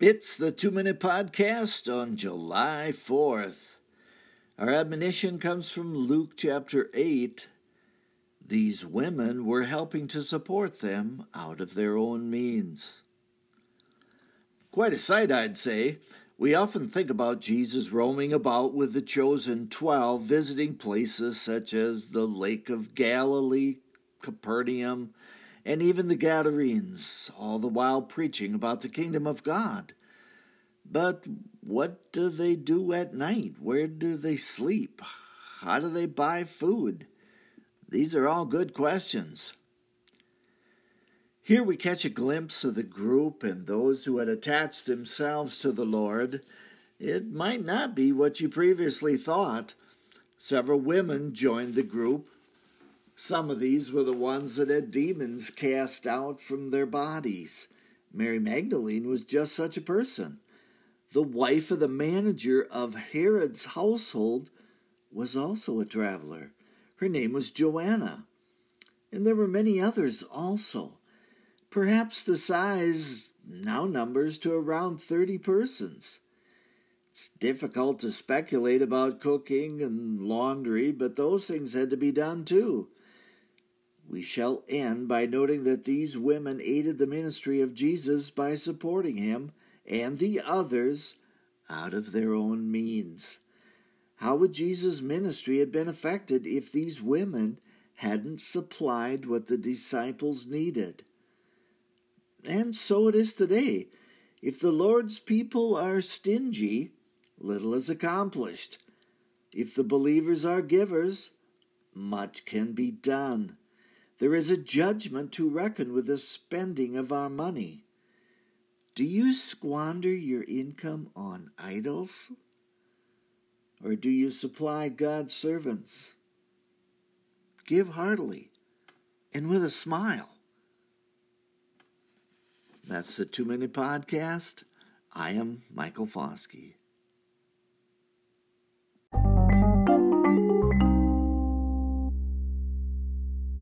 It's the Two Minute Podcast on July 4th. Our admonition comes from Luke chapter 8. These women were helping to support them out of their own means. Quite a sight, I'd say. We often think about Jesus roaming about with the chosen twelve, visiting places such as the Lake of Galilee, Capernaum, and even the Gadarenes, all the while preaching about the kingdom of God. But what do they do at night? Where do they sleep? How do they buy food? These are all good questions. Here we catch a glimpse of the group and those who had attached themselves to the Lord. It might not be what you previously thought. Several women joined the group some of these were the ones that had demons cast out from their bodies. Mary Magdalene was just such a person. The wife of the manager of Herod's household was also a traveler. Her name was Joanna. And there were many others also. Perhaps the size now numbers to around 30 persons. It's difficult to speculate about cooking and laundry, but those things had to be done too. We shall end by noting that these women aided the ministry of Jesus by supporting him and the others out of their own means. How would Jesus' ministry have been affected if these women hadn't supplied what the disciples needed? And so it is today. If the Lord's people are stingy, little is accomplished. If the believers are givers, much can be done. There is a judgment to reckon with the spending of our money. Do you squander your income on idols? Or do you supply God's servants? Give heartily and with a smile. That's the Two Minute Podcast. I am Michael Foskey.